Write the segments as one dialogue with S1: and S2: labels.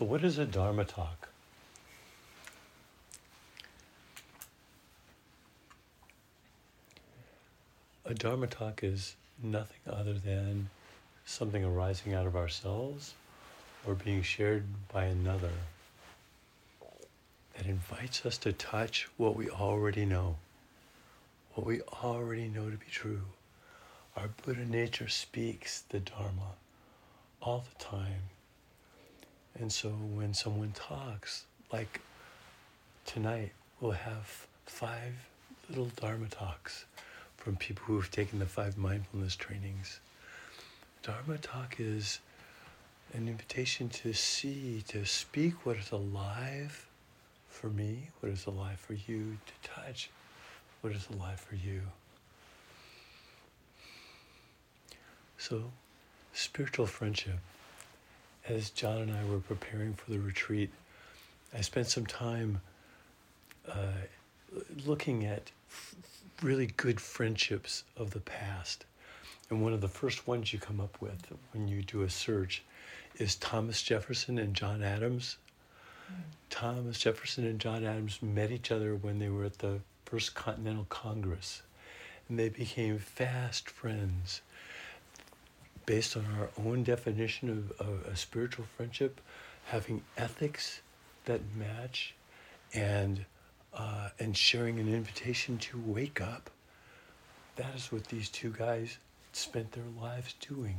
S1: So, what is a Dharma talk? A Dharma talk is nothing other than something arising out of ourselves or being shared by another that invites us to touch what we already know, what we already know to be true. Our Buddha nature speaks the Dharma all the time. And so when someone talks, like tonight, we'll have five little Dharma talks from people who have taken the five mindfulness trainings. Dharma talk is an invitation to see, to speak what is alive for me, what is alive for you, to touch what is alive for you. So, spiritual friendship. As John and I were preparing for the retreat, I spent some time uh, looking at f- really good friendships of the past. And one of the first ones you come up with when you do a search is Thomas Jefferson and John Adams. Mm. Thomas Jefferson and John Adams met each other when they were at the First Continental Congress, and they became fast friends. Based on our own definition of, of a spiritual friendship, having ethics that match and uh, and sharing an invitation to wake up. That is what these two guys spent their lives doing.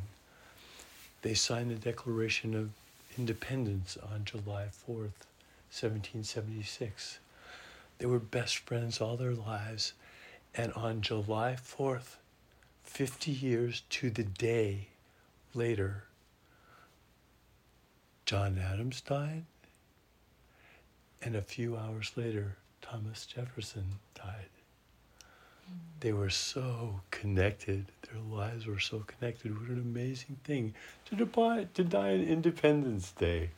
S1: They signed the Declaration of Independence on July 4th, 1776. They were best friends all their lives. And on July 4th, 50 years to the day later, John Adams died. And a few hours later, Thomas Jefferson died. They were so connected. Their lives were so connected. What an amazing thing to die, to die on Independence Day.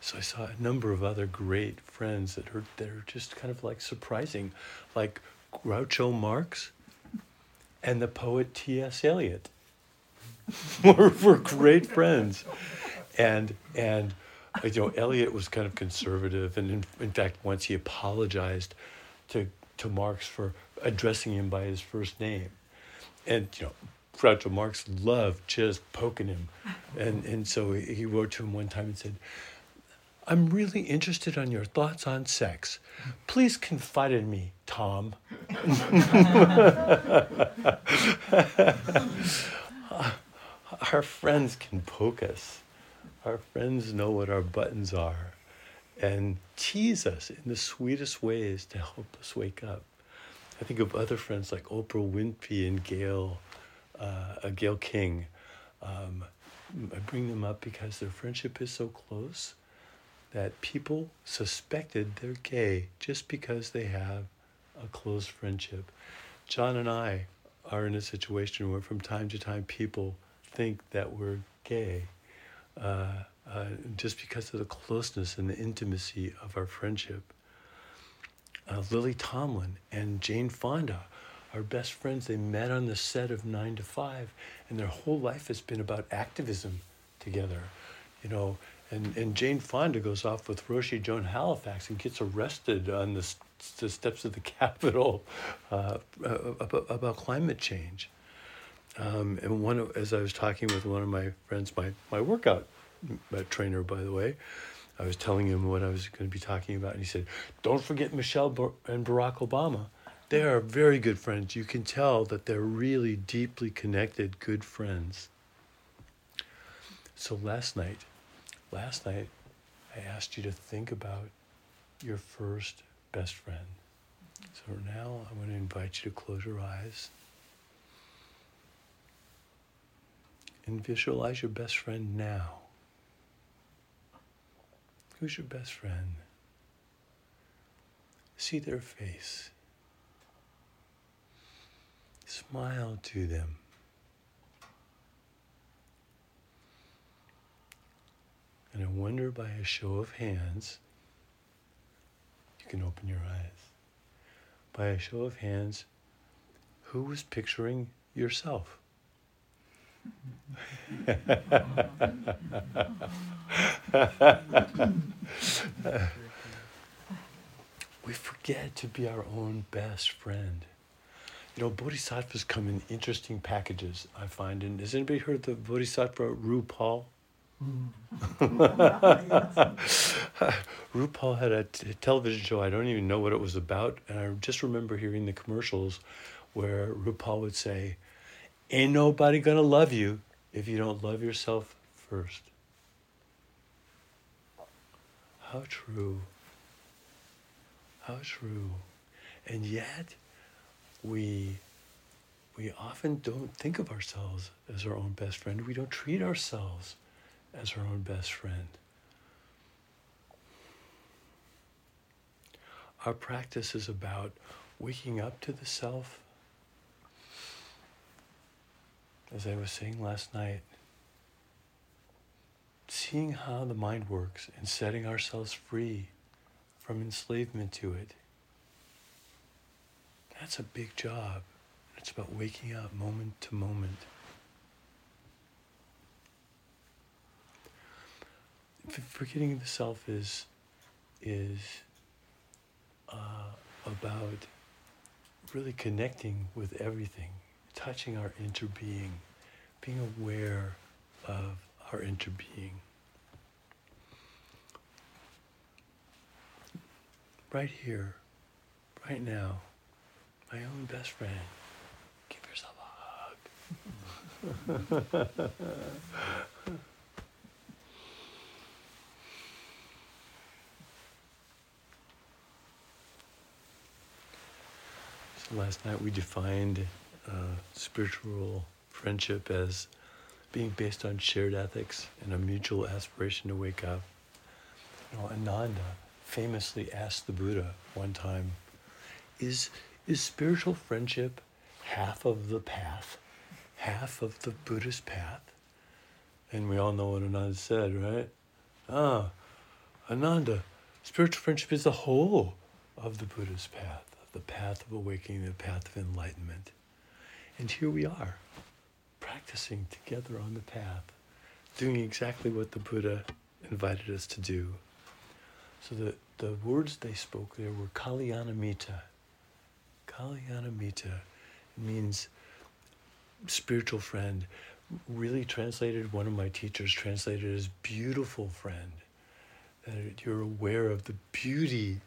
S1: So I saw a number of other great friends that are that are just kind of like surprising, like Groucho Marx and the poet T.S. Eliot were, were great friends. And and you know, Eliot was kind of conservative, and in, in fact, once he apologized to to Marx for addressing him by his first name, and you know, Groucho Marx loved just poking him, and and so he wrote to him one time and said. I'm really interested on your thoughts on sex. Please confide in me, Tom. Our friends can poke us. Our friends know what our buttons are and tease us in the sweetest ways to help us wake up. I think of other friends like Oprah Winfrey and Gail, uh, Gayle King. Um, I bring them up because their friendship is so close that people suspected they're gay just because they have a close friendship. John and I are in a situation where from time to time people think that we're gay uh, uh, just because of the closeness and the intimacy of our friendship. Uh, Lily Tomlin and Jane Fonda are best friends. They met on the set of Nine to Five, and their whole life has been about activism together. You know, and, and Jane Fonda goes off with Roshi Joan Halifax and gets arrested on the, the steps of the Capitol uh, about, about climate change. Um, and one as I was talking with one of my friends, my, my workout trainer, by the way, I was telling him what I was going to be talking about, and he said, "Don't forget Michelle and Barack Obama. They are very good friends. You can tell that they're really deeply connected, good friends." So last night, last night, I asked you to think about your first best friend. So now I'm going to invite you to close your eyes. and visualize your best friend now. Who's your best friend? See their face. Smile to them. And I wonder by a show of hands, you can open your eyes. By a show of hands, who was picturing yourself? we forget to be our own best friend. You know, bodhisattvas come in interesting packages, I find. And has anybody heard the bodhisattva RuPaul? RuPaul had a t- television show. I don't even know what it was about. And I just remember hearing the commercials where RuPaul would say, Ain't nobody gonna love you if you don't love yourself first. How true. How true. And yet, we we often don't think of ourselves as our own best friend. We don't treat ourselves as our own best friend. Our practice is about waking up to the self. As I was saying last night, seeing how the mind works and setting ourselves free from enslavement to it. That's a big job. It's about waking up moment to moment. Forgetting the self is is uh, about really connecting with everything, touching our interbeing, being aware of our interbeing. Right here, right now, my own best friend. Give yourself a hug. last night we defined uh, spiritual friendship as being based on shared ethics and a mutual aspiration to wake up. You know, Ananda famously asked the Buddha one time, is, is spiritual friendship half of the path, half of the Buddhist path? And we all know what Ananda said, right? Ah, Ananda, spiritual friendship is the whole of the Buddhist path, the path of awakening, the path of enlightenment. And here we are, practicing together on the path, doing exactly what the Buddha invited us to do. So the, the words they spoke there were Kalyanamitta. Kalyanamitta means spiritual friend. Really translated, one of my teachers translated as beautiful friend. That you're aware of the beauty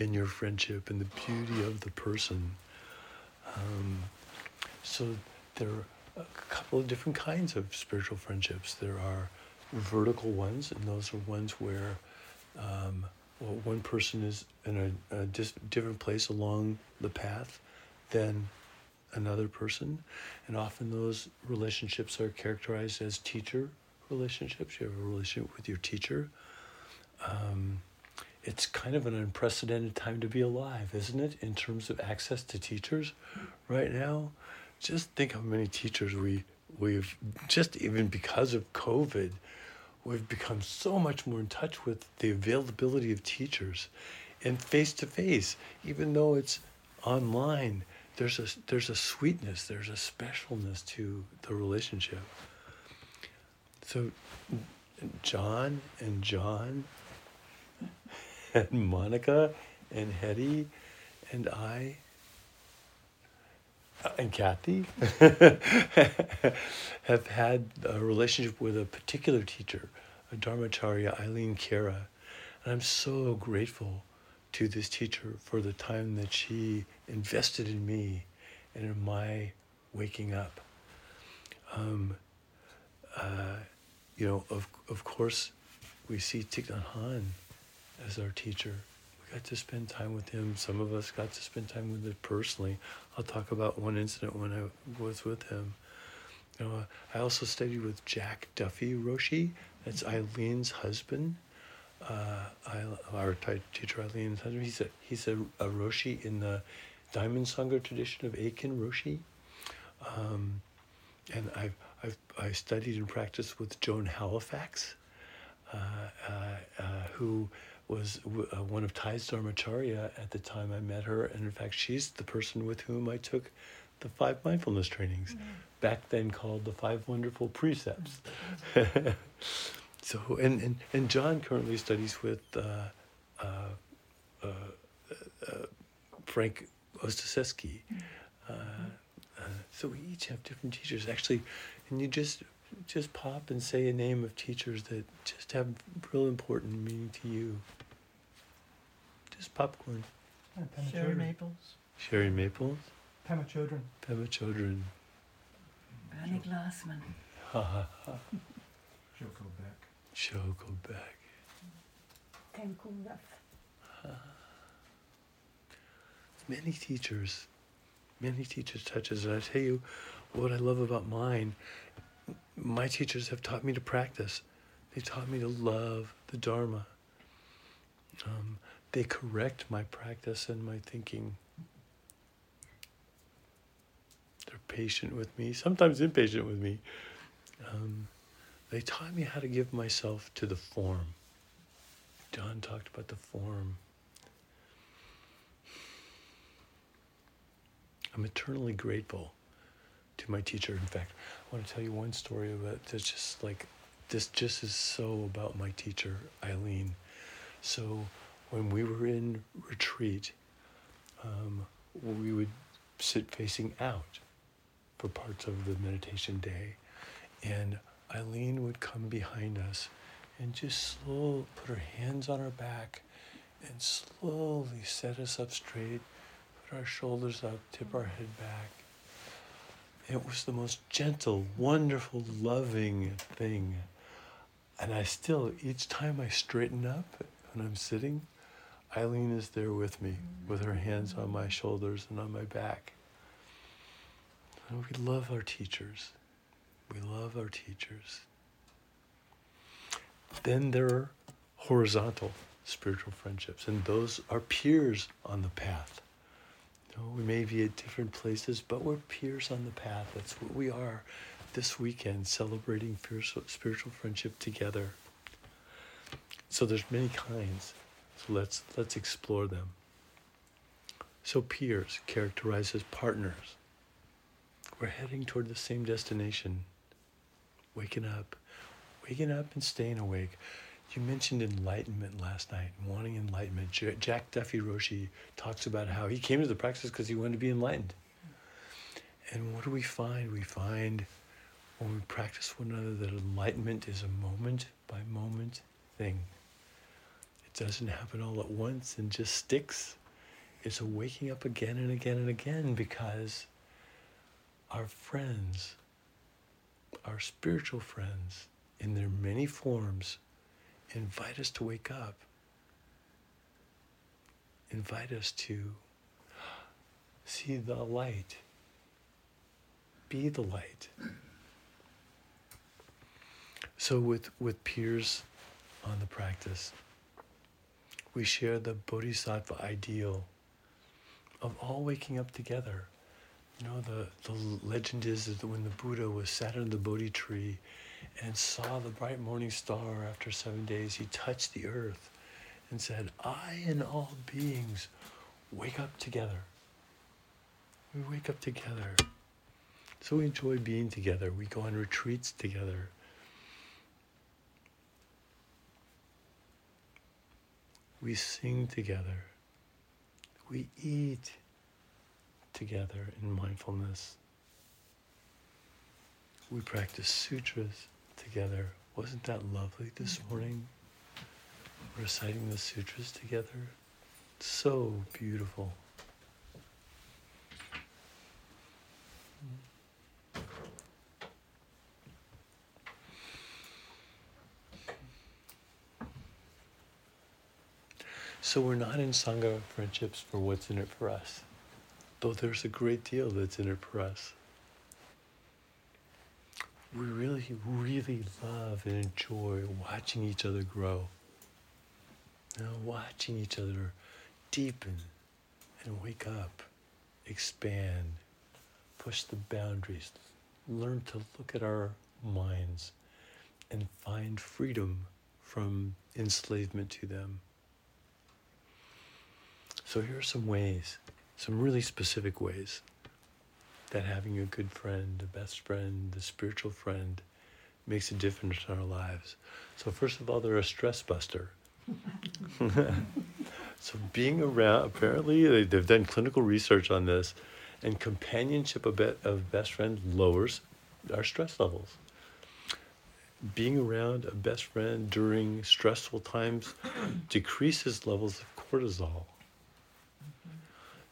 S1: in your friendship and the beauty of the person. Um, so there are a couple of different kinds of spiritual friendships. There are vertical ones, and those are ones where um, well, one person is in a, a dis- different place along the path than another person. And often those relationships are characterized as teacher relationships. You have a relationship with your teacher. Um, it's kind of an unprecedented time to be alive, isn't it, in terms of access to teachers right now? Just think how many teachers we, we've, just even because of COVID, we've become so much more in touch with the availability of teachers and face to face, even though it's online. There's a there's a sweetness, there's a specialness to the relationship. So, John and John and Monica and Hetty and I uh, and Kathy have had a relationship with a particular teacher, a Dharmacharya, Eileen Kiera. And I'm so grateful to this teacher for the time that she invested in me and in my waking up. Um, uh, you know, of, of course, we see Thich Nhat Hanh as our teacher We got to spend time with him. Some of us got to spend time with him personally. I'll talk about one incident when I was with him. You know, I also studied with Jack Duffy Roshi. That's Eileen's husband. Uh, our teacher Eileen's husband. He's a he's a, a Roshi in the Diamond Sangha tradition of Aitken Roshi. Um, and I've, I've I studied and practiced with Joan Halifax, uh, uh who was uh, one of Thay's Dharmacharya at the time I met her. And in fact, she's the person with whom I took the five mindfulness trainings,
S2: Mm.
S1: back then called the five wonderful precepts. so, and, and, and John currently studies with uh, uh, uh, uh, Frank Ostaseski. Uh, uh, so we each have different teachers. Actually, and you just just pop and say a name of teachers that just have real important meaning to you. Just popcorn.
S3: And Pema
S2: Sherry
S3: Chodron.
S2: Maples.
S1: Sherry Maples,
S3: Pema Chodron.
S1: Pema Chodron.
S2: Annie Glassman.
S1: Ha ha ha.
S3: Joko Beck.
S1: Shoko back.
S4: Ken Kungaf.
S1: Many teachers, many teachers touches. And I tell you what I love about mine. My teachers have taught me to practice. They taught me to love the Dharma. Um, they correct my practice and my thinking. They're patient with me, sometimes impatient with me. Um, they taught me how to give myself to the form. John talked about the form. I'm eternally grateful to my teacher. In fact, I want to tell you one story about that's just like this just is so about my teacher, Eileen. So when we were in retreat, um, we would sit facing out for parts of the meditation day. And Eileen would come behind us and just slow put her hands on our back and slowly set us up straight, put our shoulders up, tip our head back. It was the most gentle, wonderful, loving thing. And I still, each time I straighten up when I'm sitting, Eileen is there with me, with her hands on my shoulders and on my back. And we love our teachers. We love our teachers. Then there are horizontal spiritual friendships, and those are peers on the path. Know, we may be at different places, but we're peers on the path. That's what we are this weekend, celebrating spiritual friendship together. So there's many kinds. So let's let's explore them. So peers characterized as partners. We're heading toward the same destination. Waking up, waking up and staying awake. You mentioned enlightenment last night, wanting enlightenment. Jack Duffy Roshi talks about how he came to the practice because he wanted to be enlightened. And what do we find? We find when we practice one another that enlightenment is a moment by moment thing. It doesn't happen all at once and just sticks. It's a waking up again and again and again because our friends, our spiritual friends, in their many forms, invite us to wake up, invite us to see the light, be the light. So, with, with peers on the practice, we share the bodhisattva ideal of all waking up together. You know, the, the legend is that when the Buddha was sat under the Bodhi tree and saw the bright morning star after seven days, he touched the earth and said, I and all beings wake up together. We wake up together. So we enjoy being together. We go on retreats together. We sing together. We eat together in mindfulness. We practice sutras together. Wasn't that lovely this mm-hmm. morning? Reciting the sutras together. So beautiful. So we're not in Sangha friendships for what's in it for us, though there's a great deal that's in it for us. We really, really love and enjoy watching each other grow. Watching each other deepen and wake up, expand, push the boundaries, learn to look at our minds and find freedom from enslavement to them. So here are some ways, some really specific ways that having a good friend, a best friend, a spiritual friend makes a difference in our lives. So, first of all, they're a stress buster. so, being around, apparently, they- they've done clinical research on this, and companionship of, be- of best friend lowers our stress levels. Being around a best friend during stressful times decreases levels of cortisol. Mm-hmm.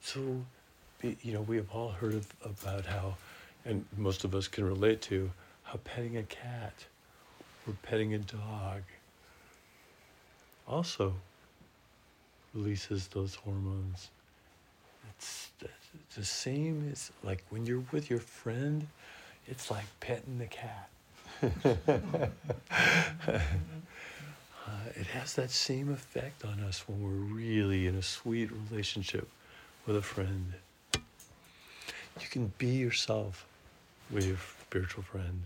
S1: So, be- you know, we have all heard of, about how, and most of us can relate to, how petting a cat or petting a dog also releases those hormones. It's, the same as like when you're with your friend, it's like petting the cat. Uh, it has that same effect on us when we're really in a sweet relationship with a friend. You can be yourself with your spiritual friend.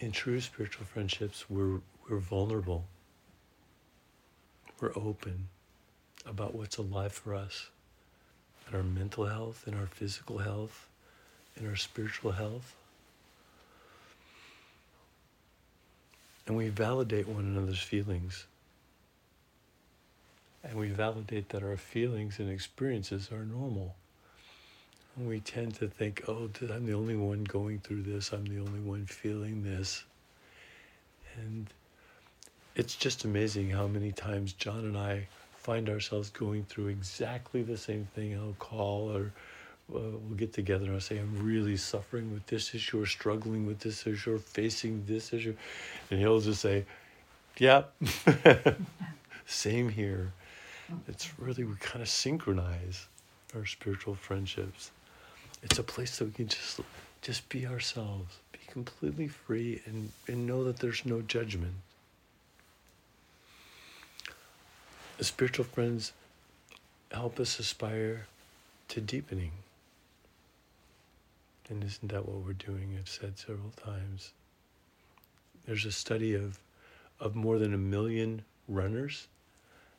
S1: In true spiritual friendships, we're, we're vulnerable. We're open about what's alive for us in our mental health, in our physical health, in our spiritual health. And we validate one another's feelings. And we validate that our feelings and experiences are normal. And we tend to think, oh, I'm the only one going through this, I'm the only one feeling this. And it's just amazing how many times John and I find ourselves going through exactly the same thing. I'll call or uh, we'll get together and I'll say, I'm really suffering with this issue or struggling with this issue or facing this issue. And he'll just say, Yep, same here. It's really, we kind of synchronize our spiritual friendships. It's a place that we can just just be ourselves, be completely free and, and know that there's no judgment. The spiritual friends help us aspire to deepening. And isn't that what we're doing? I've said several times. There's a study of, of more than a million runners,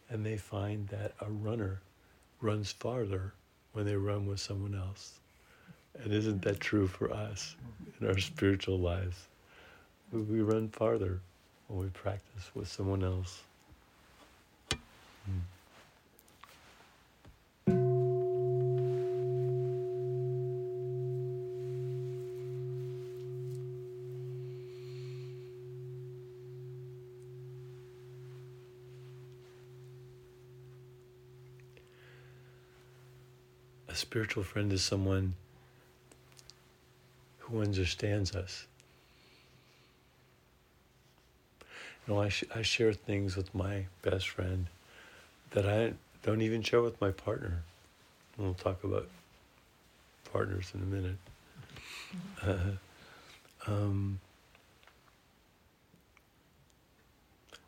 S1: and they find that a runner runs farther when they run with someone else. And isn't that true for us in our spiritual lives? We, run farther when we practice with someone else. Hmm. Spiritual friend is someone who understands us. You know, I, sh- I share things with my best friend that I don't even share with my partner. We'll talk about partners in a minute. Uh, um,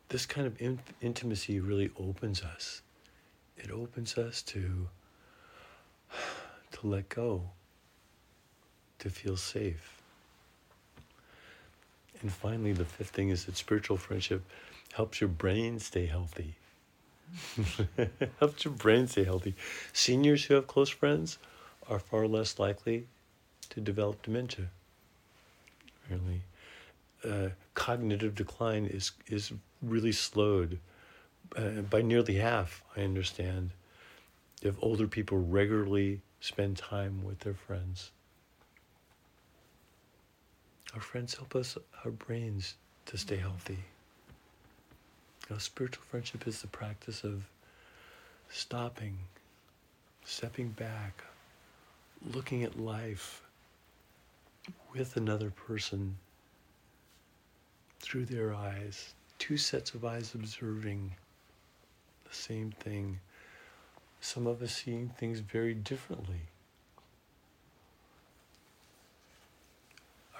S1: this kind of in- intimacy really opens us. It opens us to to let go, to feel safe. And finally, the fifth thing is that spiritual friendship helps your brain stay healthy. helps your brain stay healthy. Seniors who have close friends are far less likely to develop dementia. Really, uh, cognitive decline is is really slowed uh, by nearly half. I understand if older people regularly spend time with their friends. Our friends help us, our brains, to stay healthy. Know, spiritual friendship is the practice of stopping, stepping back, looking at life with another person through their eyes, two sets of eyes observing the same thing. Some of us seeing things very differently.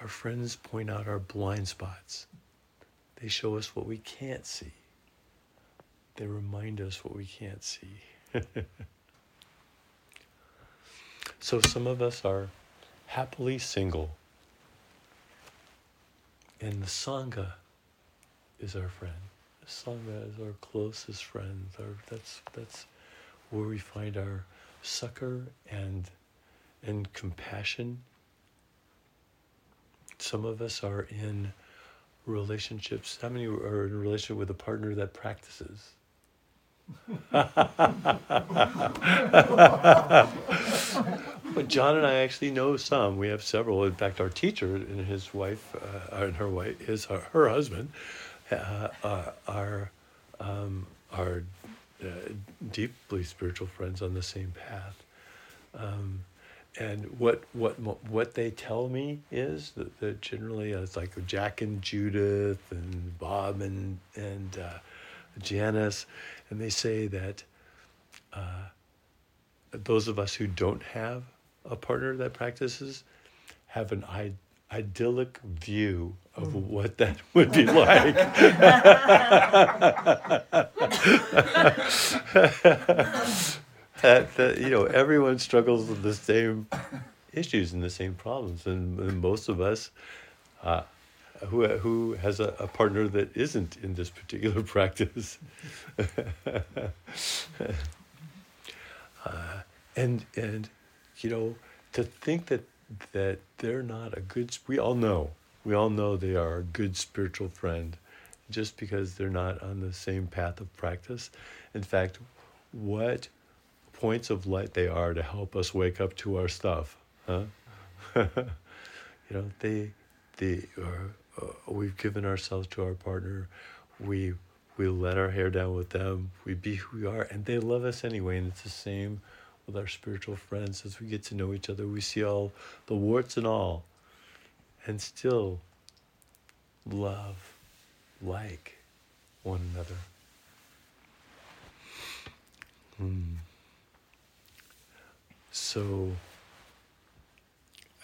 S1: Our friends point out our blind spots. They show us what we can't see. They remind us what we can't see. so some of us are happily single. And the Sangha is our friend. The Sangha is our closest friend. Our, that's, that's where we find our succor and and compassion. Some of us are in relationships. How many are in a relationship with a partner that practices? but John and I actually know some. We have several. In fact, our teacher and his wife, uh, and her wife, his her, her husband, uh, uh, are um, are uh, deeply spiritual friends on the same path. Um, and what what what they tell me is that, that generally it's like Jack and Judith and Bob and and uh, Janice, and they say that uh, those of us who don't have a partner that practices have an idyllic view of mm. what that would be like. that, that, you know, everyone struggles with the same issues and the same problems, and, and most of us. Uh, who who has a, a, partner that isn't in this particular practice. uh, and and you know to think that that they're not a good we all know we all know they are a good spiritual friend just because they're not on the same path of practice in fact what points of light they are to help us wake up to our stuff huh you know they they are uh, we've given ourselves to our partner. We we let our hair down with them. We be who we are, and they love us anyway. And it's the same with our spiritual friends. As we get to know each other, we see all the warts and all, and still love like one another. Hmm. So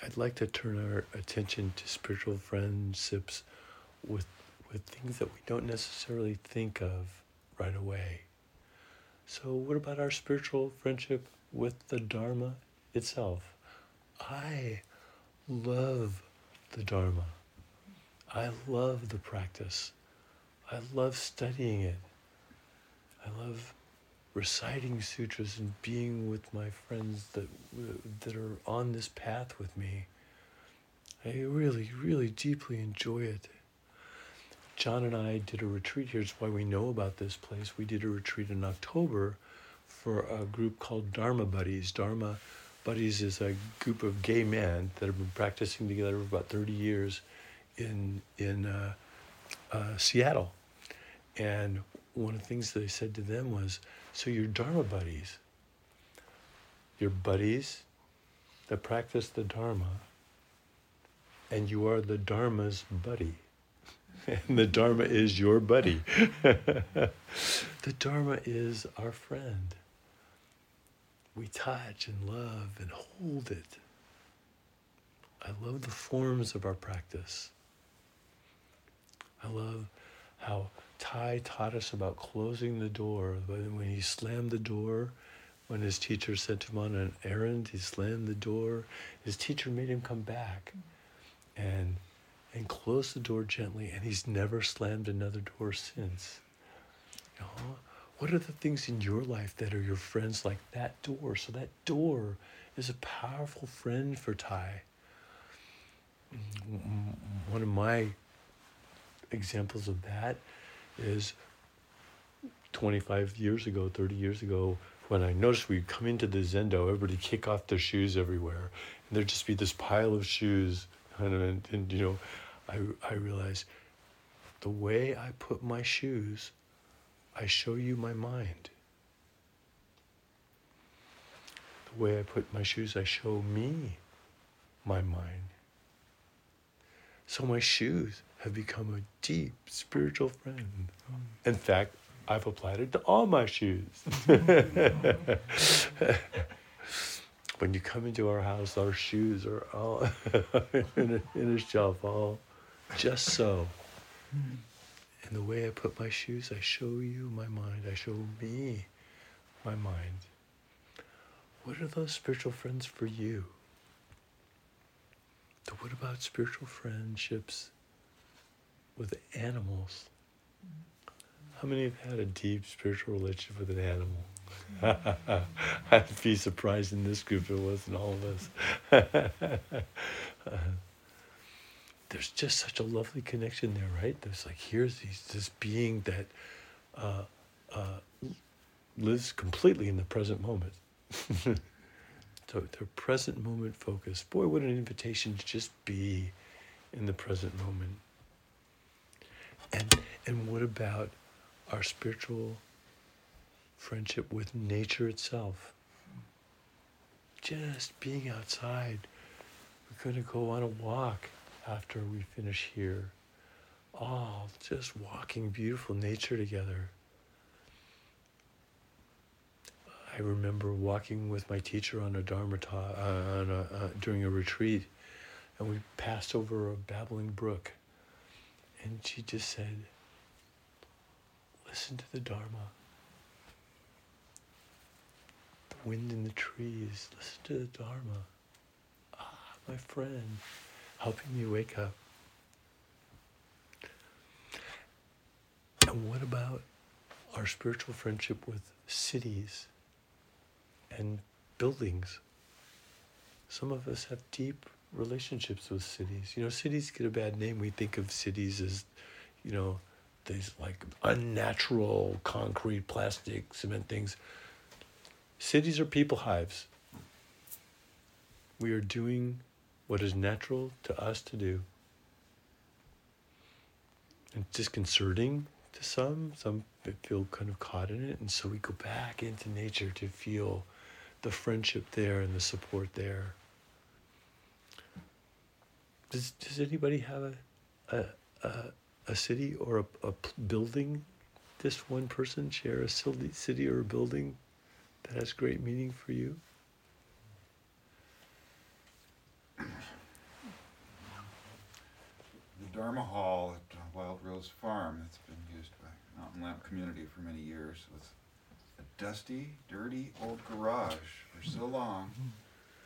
S1: I'd like to turn our attention to spiritual friendships with with things that we don't necessarily think of right away. So what about our spiritual friendship with the Dharma itself? I love the Dharma. I love the practice. I love studying it. I love reciting sutras and being with my friends that that are on this path with me. I really, really deeply enjoy it. John and I did a retreat here. It's why we know about this place. We did a retreat in October for a group called Dharma Buddies. Dharma Buddies is a group of gay men that have been practicing together for about 30 years in in uh, uh, Seattle. And one of the things I said to them was, so your Dharma buddies, your buddies that practice the Dharma, and you are the Dharma's buddy. And the Dharma is your buddy. the Dharma is our friend. We touch and love and hold it. I love the forms of our practice. I love how Thay taught us about closing the door. When he slammed the door, when his teacher sent him on an errand, he slammed the door. His teacher made him come back and and close the door gently, and he's never slammed another door since. You know, what are the things in your life that are your friends like that door? So that door is a powerful friend for Thay. Mm-hmm. One of my examples of that is 25 years ago, 30 years ago, when I noticed we'd come into the Zendo, everybody kick off their shoes everywhere. And there'd just be this pile of shoes. And, and, and you know, I, I realized the way I put my shoes, I show you my mind. The way I put my shoes, I show me my mind. So my shoes have become a deep spiritual friend. In fact, I've applied it to all my shoes. when you come into our house, our shoes are all in, a, in a shelf, all just so. And the way I put my shoes, I show you my mind. I show me my mind. What are those spiritual friends for you? So what about spiritual friendships with animals. How many have had a deep spiritual relationship with an animal? I'd be surprised in this group if it wasn't all of us. there's just such a lovely connection there, right? There's like here's these, this being that uh, uh, lives completely in the present moment. so the present moment focus. Boy, what an invitation to just be in the present moment. And and what about our spiritual friendship with nature itself? Just being outside. We're to go on a walk after we finish here. All just walking beautiful nature together. I remember walking with my teacher on a Dharma talk, uh, on a, uh, during a retreat, and we passed over a babbling brook. And she just said, Listen to the Dharma. The wind in the trees. Listen to the Dharma. Ah, my friend, helping me wake up. And what about our spiritual friendship with cities and buildings? Some of us have deep relationships with cities. You know, cities get a bad name. We think of cities as, you know, these like unnatural concrete, plastic, cement things. Cities are people hives. We are doing what is natural to us to do. And disconcerting to some, some feel kind of caught in it. And so we go back into nature to feel the friendship there and the support there. Does, does anybody have a, a, a, a city or a, a building? This one person share a city or a building that has great meaning for you?
S5: Dharma Hall at Wild Rose Farm that's been used by Mountain Lamp Community for many years was a dusty, dirty old garage for so long,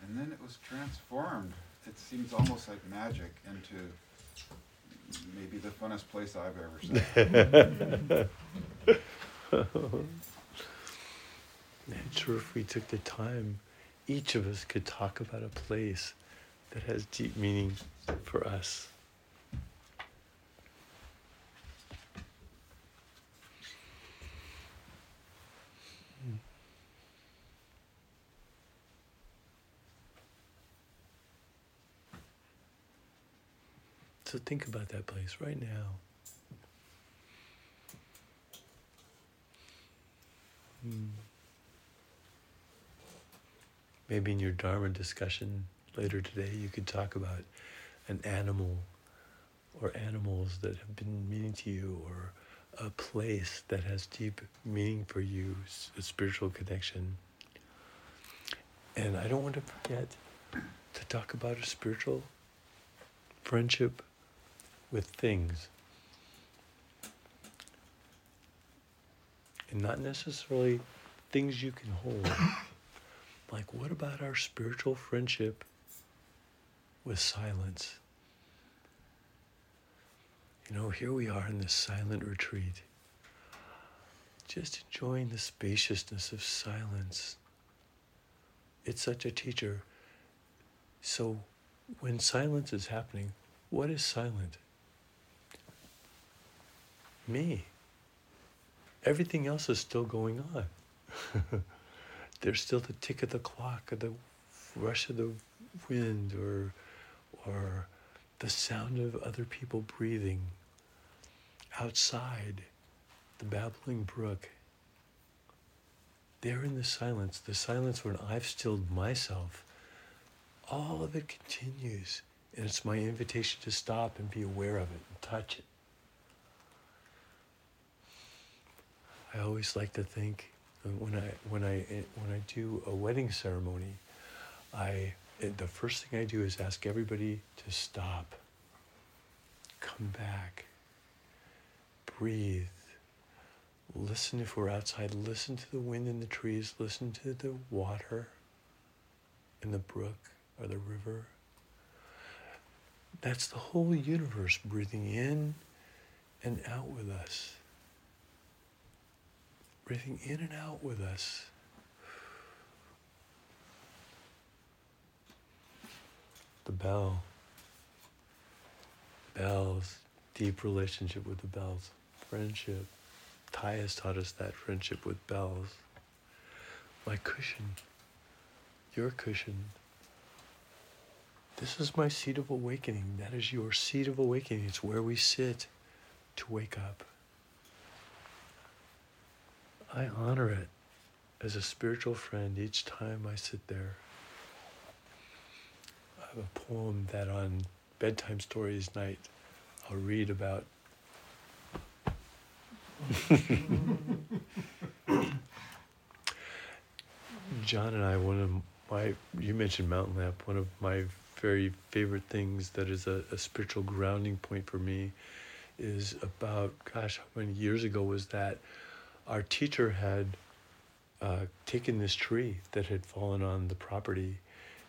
S5: and then it was transformed. It seems almost like magic into maybe the funnest place I've ever seen.
S1: I'm sure if we took the time, each of us could talk about a place that has deep meaning for us. So think about that place right now. Hmm. Maybe in your Dharma discussion later today, you could talk about an animal or animals that have been meaning to you or a place that has deep meaning for you, a spiritual connection. And I don't want to forget to talk about a spiritual friendship with things. And not necessarily things you can hold. like, what about our spiritual friendship with silence? You know, here we are in this silent retreat, just enjoying the spaciousness of silence. It's such a teacher. So, when silence is happening, what is silent? Me. Everything else is still going on. There's still the tick of the clock or the rush of the wind or or the sound of other people breathing outside the babbling brook. There in the silence, the silence when I've stilled myself, all of it continues. And it's my invitation to stop and be aware of it and touch it. I always like to think uh, when I when I eh, when I do a wedding ceremony, I eh, the first thing I do is ask everybody to stop, come back, breathe, listen if we're outside, listen to the wind in the trees, listen to the water in the brook or the river. That's the whole universe breathing in and out with us breathing in and out with us. The bell. Bells, deep relationship with the bells, friendship. Thay has taught us that friendship with bells. My cushion, your cushion. This is my seat of awakening. That is your seat of awakening. It's where we sit to wake up. I honor it as a spiritual friend each time I sit there. I have a poem that on bedtime stories night I'll read about. John and I, one of my, you mentioned Mountain Lamp, one of my very favorite things that is a, a spiritual grounding point for me is about, gosh, how many years ago was that? Our teacher had uh, taken this tree that had fallen on the property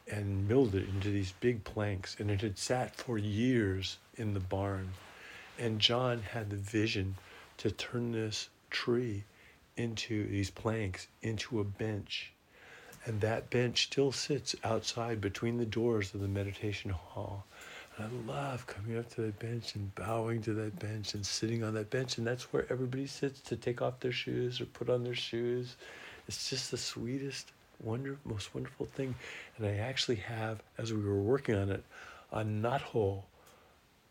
S1: and milled it into these big planks, and it had sat for years in the barn. And John had the vision to turn this tree into these planks into a bench. And that bench still sits outside between the doors of the meditation hall. And I love coming up to that bench and bowing to that bench and sitting on that bench. And that's where everybody sits to take off their shoes or put on their shoes. It's just the sweetest, wonder, most wonderful thing. And I actually have, as we were working on it, a knot hole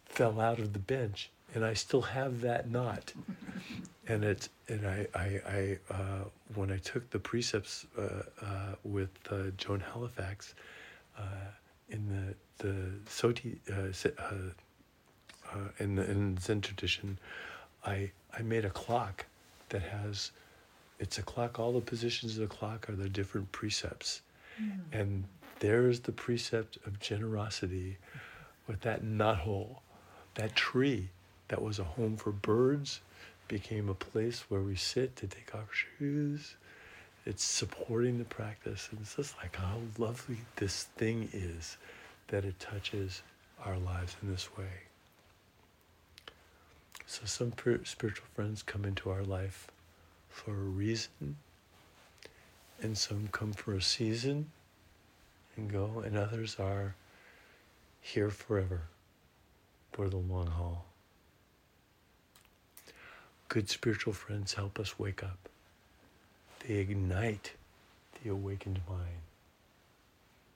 S1: fell out of the bench, and I still have that knot. and it's and I I, I uh, when I took the precepts uh, uh, with uh, Joan Halifax uh, in the the Soto uh, uh, uh, in the in Zen tradition, I I made a clock that has it's a clock. All the positions of the clock are the different precepts, and there's the precept of generosity with that knot hole, that tree that was a home for birds became a place where we sit to take off shoes. It's supporting the practice. And it's just like how lovely this thing is that it touches our lives in this way. So some pir- spiritual friends come into our life for a reason, and some come for a season and go, and others are here forever for the long haul. Good spiritual friends help us wake up. They ignite the awakened mind.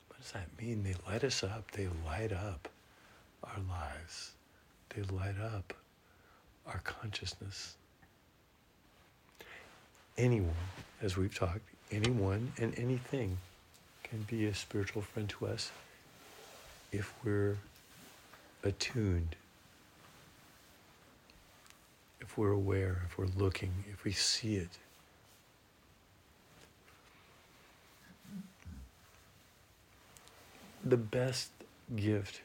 S1: What does that mean? They light us up. They light up our lives. They light up our consciousness. Anyone, as we've talked, anyone and anything can be a spiritual friend to us if we're attuned, if we're aware, if we're looking, if we see it. The best gift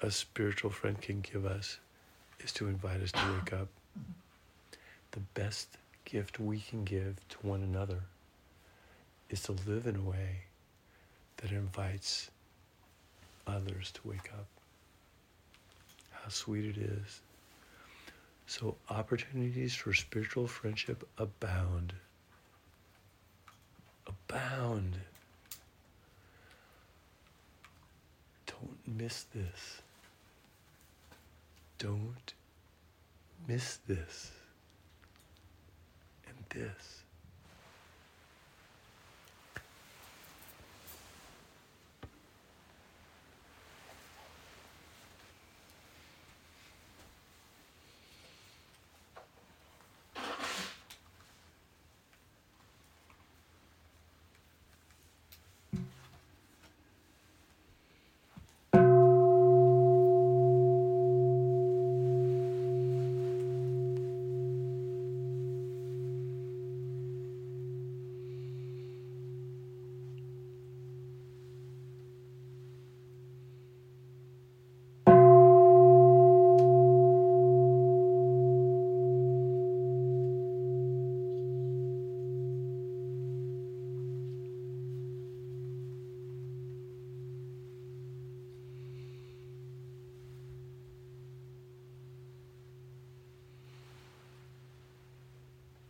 S1: a spiritual friend can give us is to invite us to wake up. The best gift we can give to one another is to live in a way that invites others to wake up. How sweet it is. So, opportunities for spiritual friendship abound. Abound. Don't miss this. Don't miss this. And this.